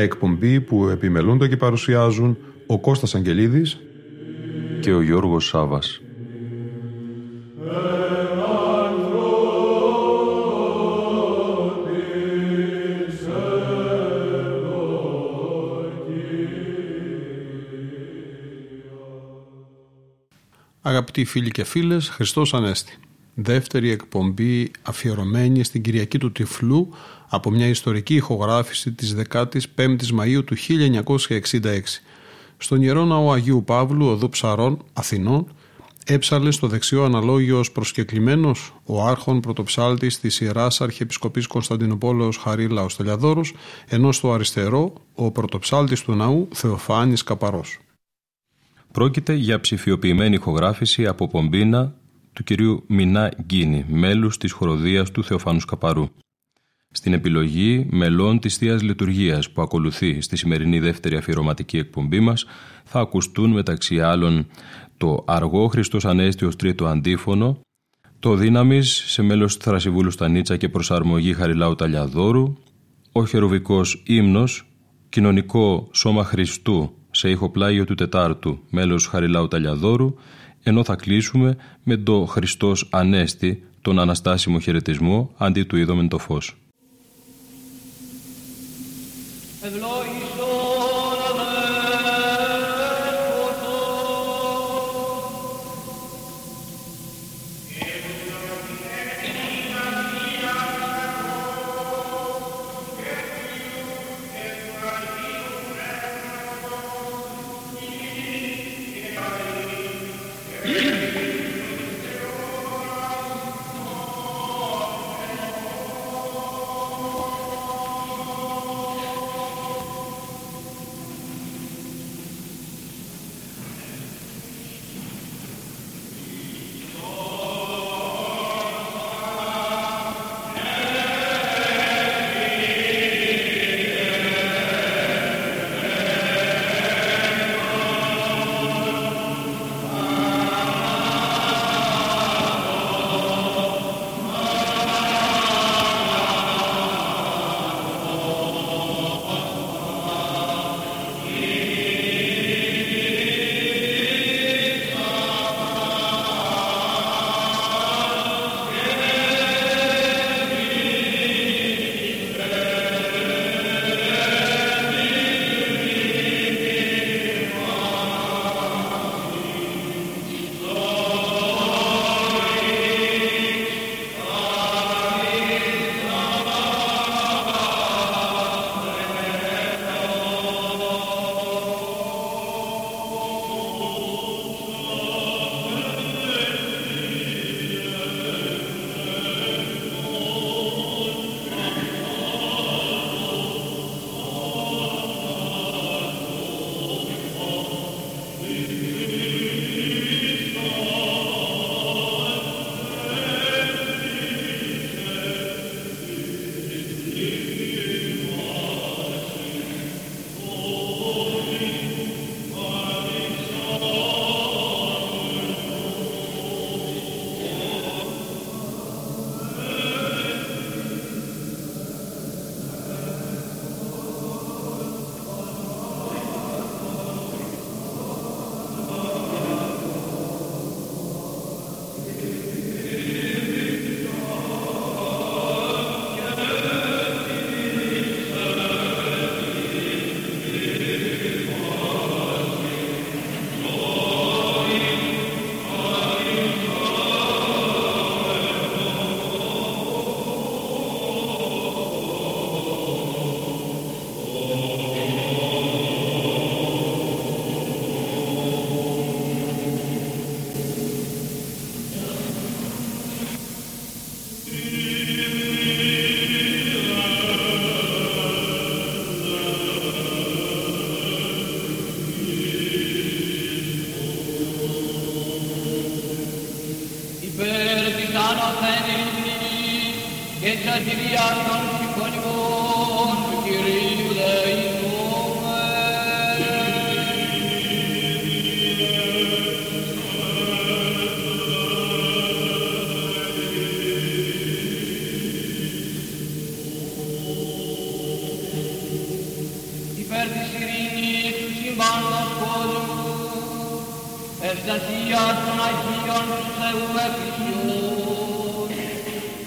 Μια εκπομπή που επιμελούνται και παρουσιάζουν ο Κώστας Αγγελίδης και ο Γιώργος Σάβας. Αγαπητοί φίλοι και φίλες, Χριστός Ανέστη. Δεύτερη εκπομπή αφιερωμένη στην Κυριακή του Τυφλού από μια ιστορική ηχογράφηση της 15ης Μαΐου του 1966 στον Ιερό Ναό Αγίου Παύλου, οδού Ψαρών, Αθηνών, έψαλε στο δεξιό αναλόγιο ως προσκεκλημένος ο άρχον πρωτοψάλτης της Ιεράς Αρχιεπισκοπής Κωνσταντινούπολεως Χαρίλα Τελιαδόρος, ενώ στο αριστερό ο πρωτοψάλτης του ναού Θεοφάνης Καπαρός. Πρόκειται για ψηφιοποιημένη ηχογράφηση από πομπίνα του κυρίου Μινά Γκίνη, μέλους της χοροδίας του Θεοφάνους Καπαρού. Στην επιλογή μελών της θείας Λειτουργίας που ακολουθεί στη σημερινή δεύτερη αφιερωματική εκπομπή μας θα ακουστούν μεταξύ άλλων το αργό Χριστός Ανέστη τρίτο αντίφωνο, το δύναμης σε μέλος Θρασιβούλου Στανίτσα και προσαρμογή Χαριλάου Ταλιαδόρου, ο χεροβικός ύμνος, κοινωνικό σώμα Χριστού σε ηχοπλάγιο του Τετάρτου μέλος Χαριλάου Ταλιαδόρου, ενώ θα κλείσουμε με το Χριστός Ανέστη, τον Αναστάσιμο χαιρετισμό αντί του είδομεν το φως.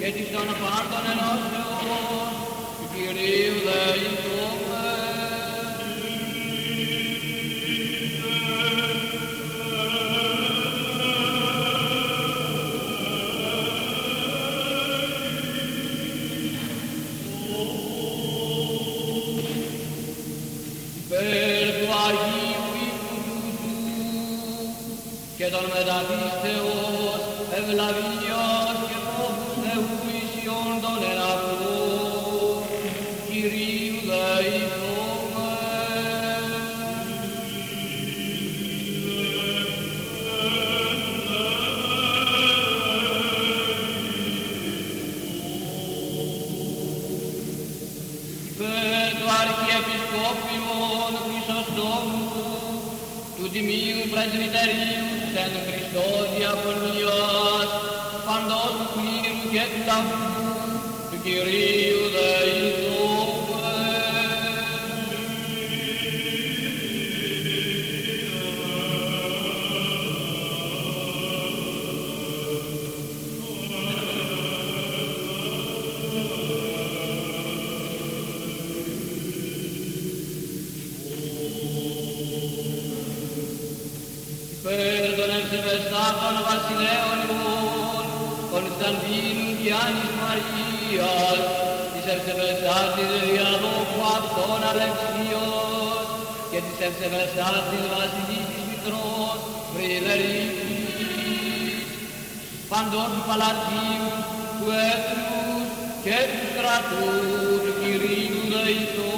Get it on a part on and off. Κωνσταντίνου Γιάννης Μαρίας, της ευσεβεστάτης Διαδόχου Αυτών Αλεξίων και της ευσεβεστάτης Βασιλίκης Μητρός Φρυδερίκης, παντών του Παλατίου, του έθνους και του κρατού του Κυρίου Δεϊτού,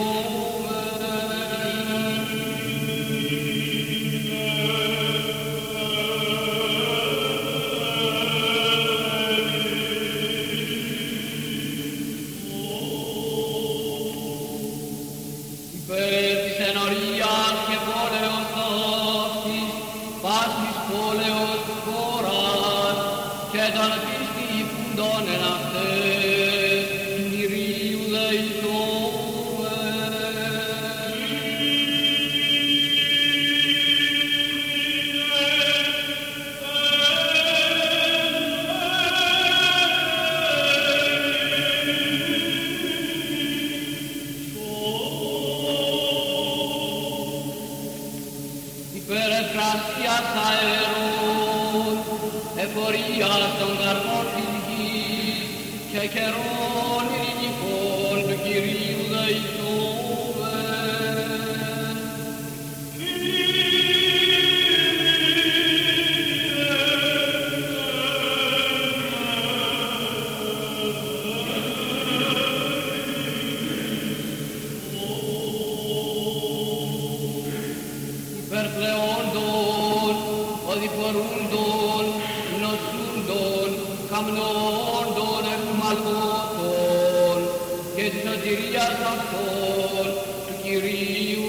την σωτηρία αυτών του Κυρίου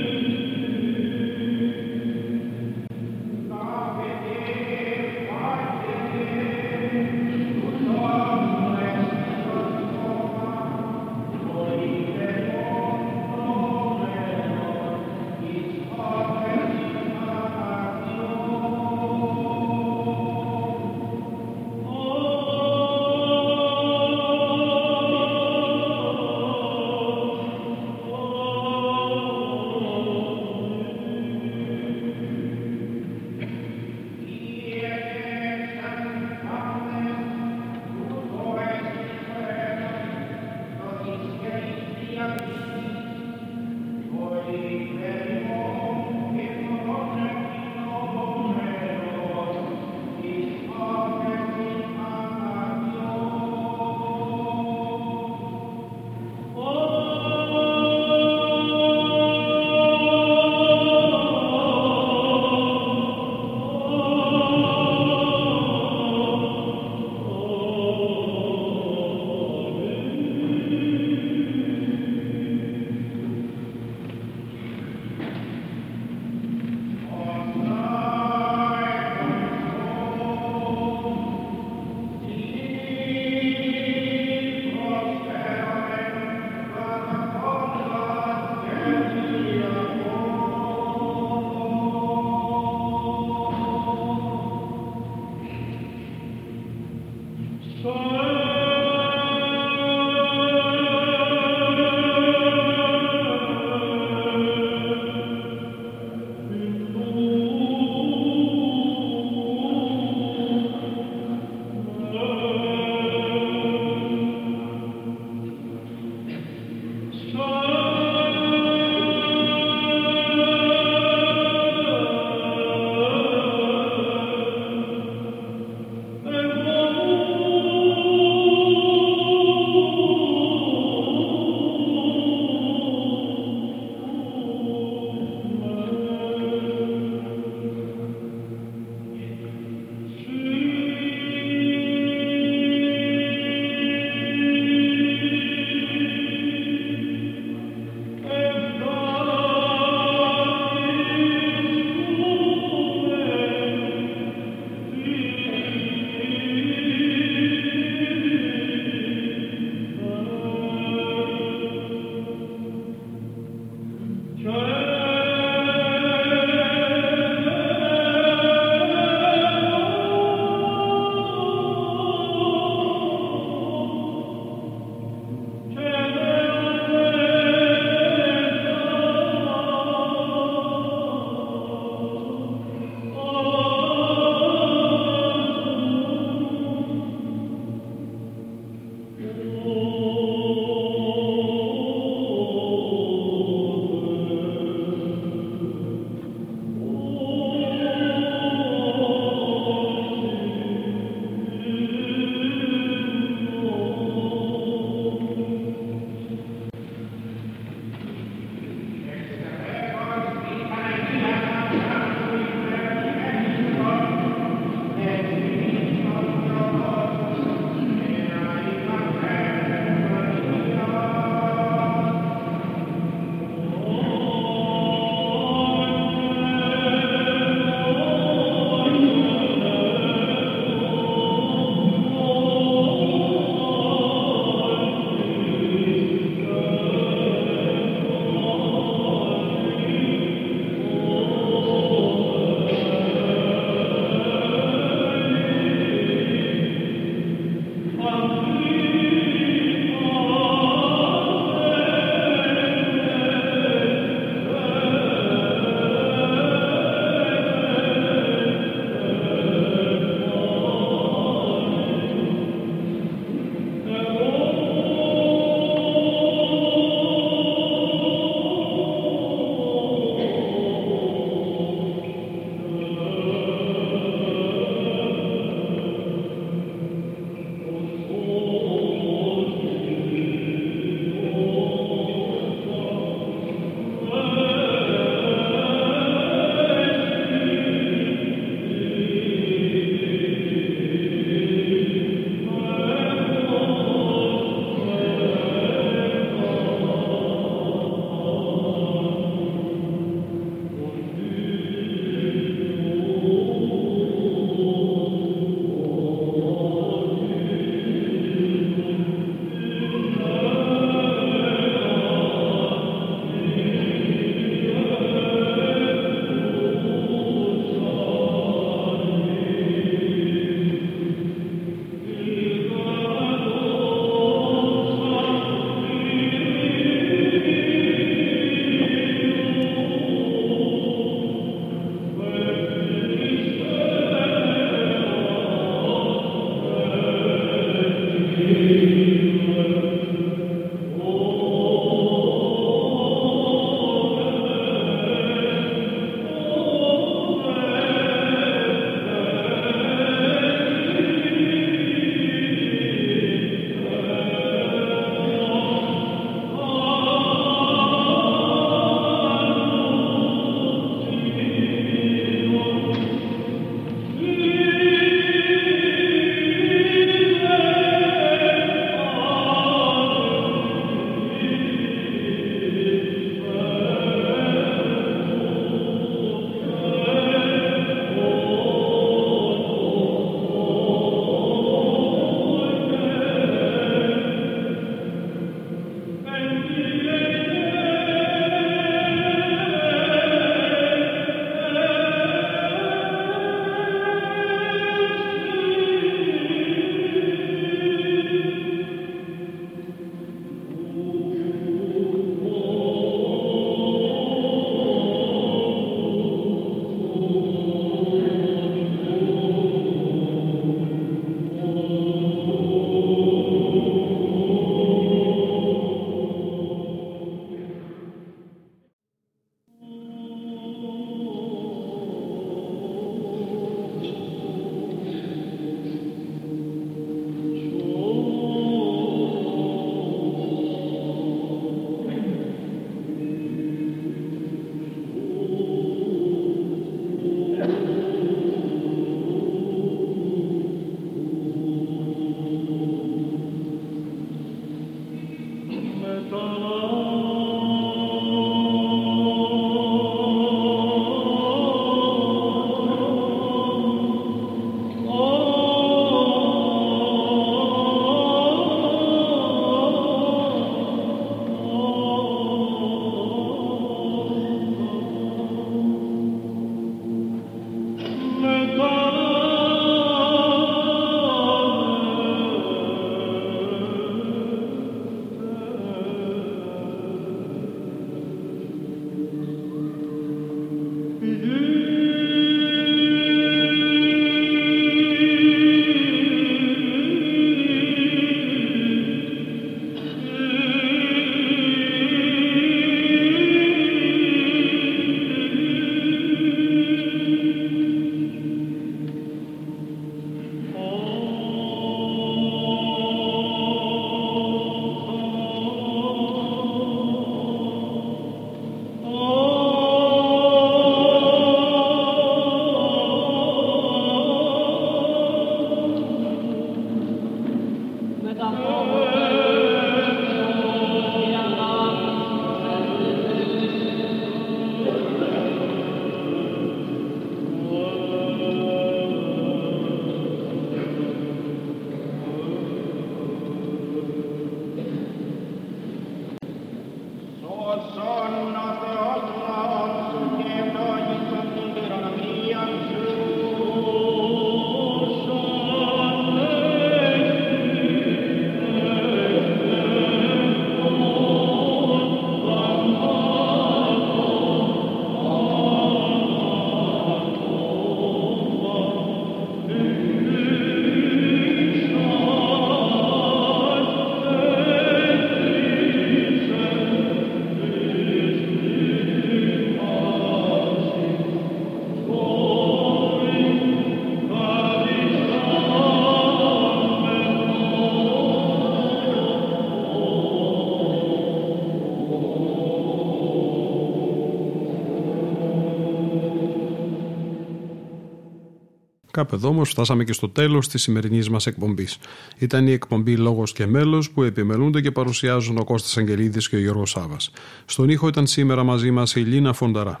Κάπου εδώ όμως φτάσαμε και στο τέλος της σημερινής μας εκπομπής. Ήταν η εκπομπή Λόγος και Μέλος που επιμελούνται και παρουσιάζουν ο Κώστας Αγγελίδης και ο Γιώργος Σάβα. Στον ήχο ήταν σήμερα μαζί μας η Λίνα Φονταρά.